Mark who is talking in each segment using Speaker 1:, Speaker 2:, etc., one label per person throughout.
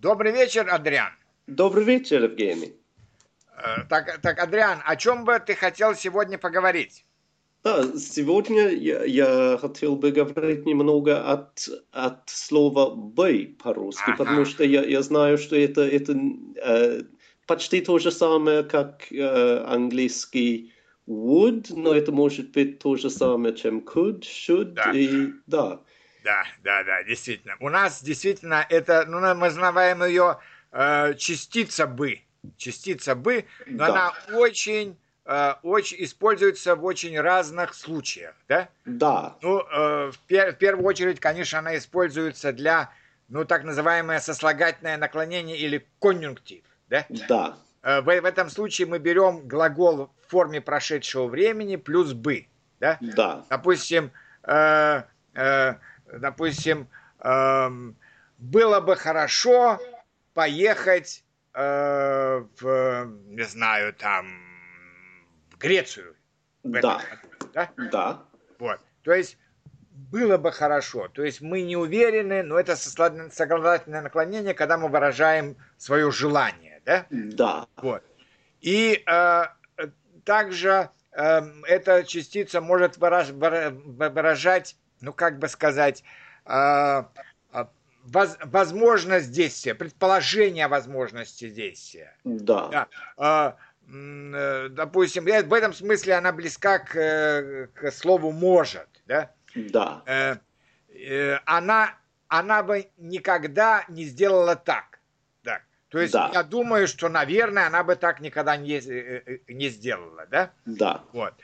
Speaker 1: Добрый вечер, Адриан.
Speaker 2: Добрый вечер, Евгений.
Speaker 1: Э, так, так, Адриан, о чем бы ты хотел сегодня поговорить?
Speaker 2: Да, сегодня я, я хотел бы говорить немного от, от слова «бэй» по-русски, ага. потому что я, я знаю, что это, это э, почти то же самое, как э, английский would, но это может быть то же самое, чем could, should
Speaker 1: да.
Speaker 2: и да.
Speaker 1: Да, да, да, действительно. У нас действительно это, ну, мы называем ее э, частица бы. Частица бы, но да. она очень, э, очень используется в очень разных случаях, да?
Speaker 2: Да.
Speaker 1: Ну, э, в, пер, в первую очередь, конечно, она используется для, ну, так называемое сослагательное наклонение или конъюнктив, да?
Speaker 2: Да.
Speaker 1: Э, в, в этом случае мы берем глагол в форме прошедшего времени плюс бы, да?
Speaker 2: Да.
Speaker 1: Допустим, э, э, допустим, эм, было бы хорошо поехать э, в, не знаю, там, в Грецию.
Speaker 2: В да. Году, да. Да.
Speaker 1: Вот. То есть было бы хорошо. То есть мы не уверены, но это сослагательное наклонение, когда мы выражаем свое желание, да?
Speaker 2: Да.
Speaker 1: Вот. И э, также э, эта частица может выраж, выражать ну как бы сказать, э, воз, возможность действия, предположение возможности действия.
Speaker 2: Да.
Speaker 1: да. Э, допустим, в этом смысле она близка к, к слову может, да?
Speaker 2: Да. Э,
Speaker 1: э, она, она бы никогда не сделала так. так. То есть да. я думаю, что, наверное, она бы так никогда не, э, э, не сделала, да?
Speaker 2: Да.
Speaker 1: Вот.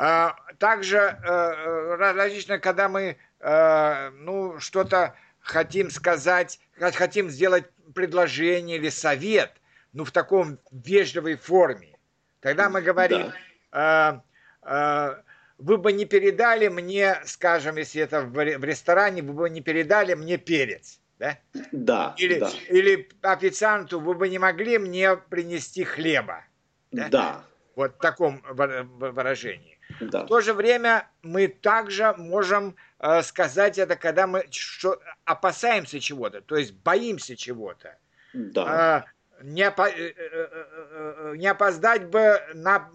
Speaker 1: А, также э, различно, когда мы э, ну, что-то хотим сказать, хотим сделать предложение или совет, ну, в таком вежливой форме. Тогда мы говорим, да. э, вы бы не передали мне, скажем, если это в ресторане, вы бы не передали мне перец. Да?
Speaker 2: Да,
Speaker 1: или,
Speaker 2: да.
Speaker 1: или официанту вы бы не могли мне принести хлеба.
Speaker 2: Да. да.
Speaker 1: Вот в таком выражении.
Speaker 2: Да.
Speaker 1: В то же время мы также можем э, сказать это, когда мы что, опасаемся чего-то, то есть боимся чего-то.
Speaker 2: Да.
Speaker 1: Э, не, опо, э, э, э, не опоздать бы на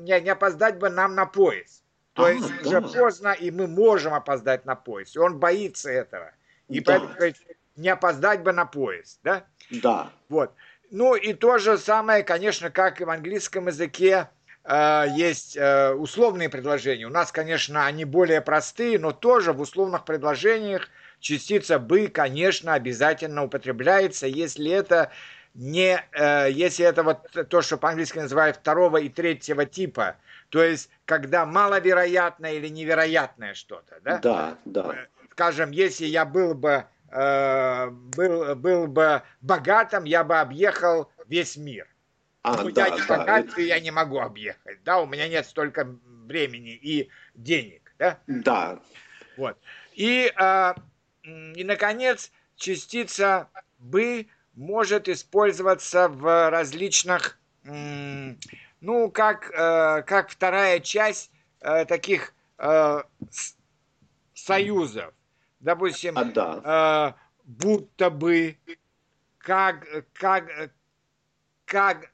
Speaker 1: не, не опоздать бы нам на поезд. То а, есть да. уже поздно, и мы можем опоздать на поезд. И он боится этого. И да. поэтому говорит, не опоздать бы на поезд, да?
Speaker 2: Да.
Speaker 1: Вот. Ну и то же самое, конечно, как и в английском языке, Э, есть э, условные предложения. У нас, конечно, они более простые, но тоже в условных предложениях частица «бы», конечно, обязательно употребляется, если это не, э, если это вот то, что по-английски называют второго и третьего типа, то есть когда маловероятное или невероятное что-то, да?
Speaker 2: Да, да.
Speaker 1: Скажем, если я был бы был, был бы богатым, я бы объехал весь мир. А, ну, да, я не да, богат, это... я не могу объехать, да, у меня нет столько времени и денег, да?
Speaker 2: Да.
Speaker 1: Вот. И, э, и наконец, частица «бы» может использоваться в различных, ну, как, э, как вторая часть э, таких э, союзов. Допустим,
Speaker 2: а, да.
Speaker 1: э, будто бы, как, как, как,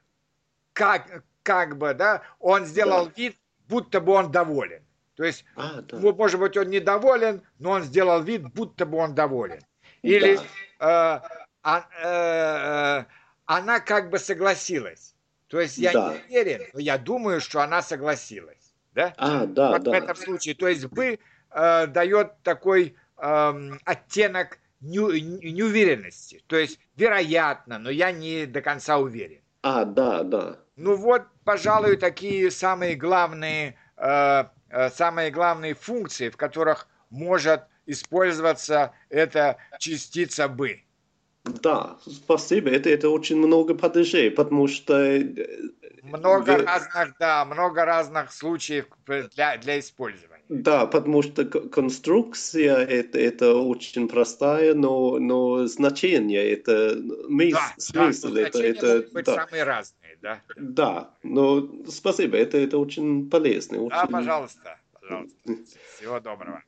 Speaker 1: как, как бы, да, он сделал да. вид, будто бы он доволен. То есть, а, да. может быть, он недоволен, но он сделал вид, будто бы он доволен. Или да. э, а, э, она как бы согласилась. То есть я да. не уверен, но я думаю, что она согласилась. Да?
Speaker 2: А, да,
Speaker 1: вот
Speaker 2: да.
Speaker 1: В этом случае. То есть бы э, дает такой э, оттенок неуверенности. То есть вероятно, но я не до конца уверен.
Speaker 2: А, да, да.
Speaker 1: Ну вот, пожалуй, такие самые главные, э, э, самые главные функции, в которых может использоваться эта частица «бы».
Speaker 2: Да, спасибо. Это, это очень много падежей, потому что...
Speaker 1: Много вы... разных, да, много разных случаев для, для использования.
Speaker 2: Да, потому что конструкция это, это очень простая, но, но значение это мы,
Speaker 1: да,
Speaker 2: смысл
Speaker 1: да,
Speaker 2: это, это
Speaker 1: быть
Speaker 2: да.
Speaker 1: самые разные, да.
Speaker 2: Да, но спасибо, это, это очень полезно. Очень...
Speaker 1: Да, пожалуйста, пожалуйста. Всего доброго.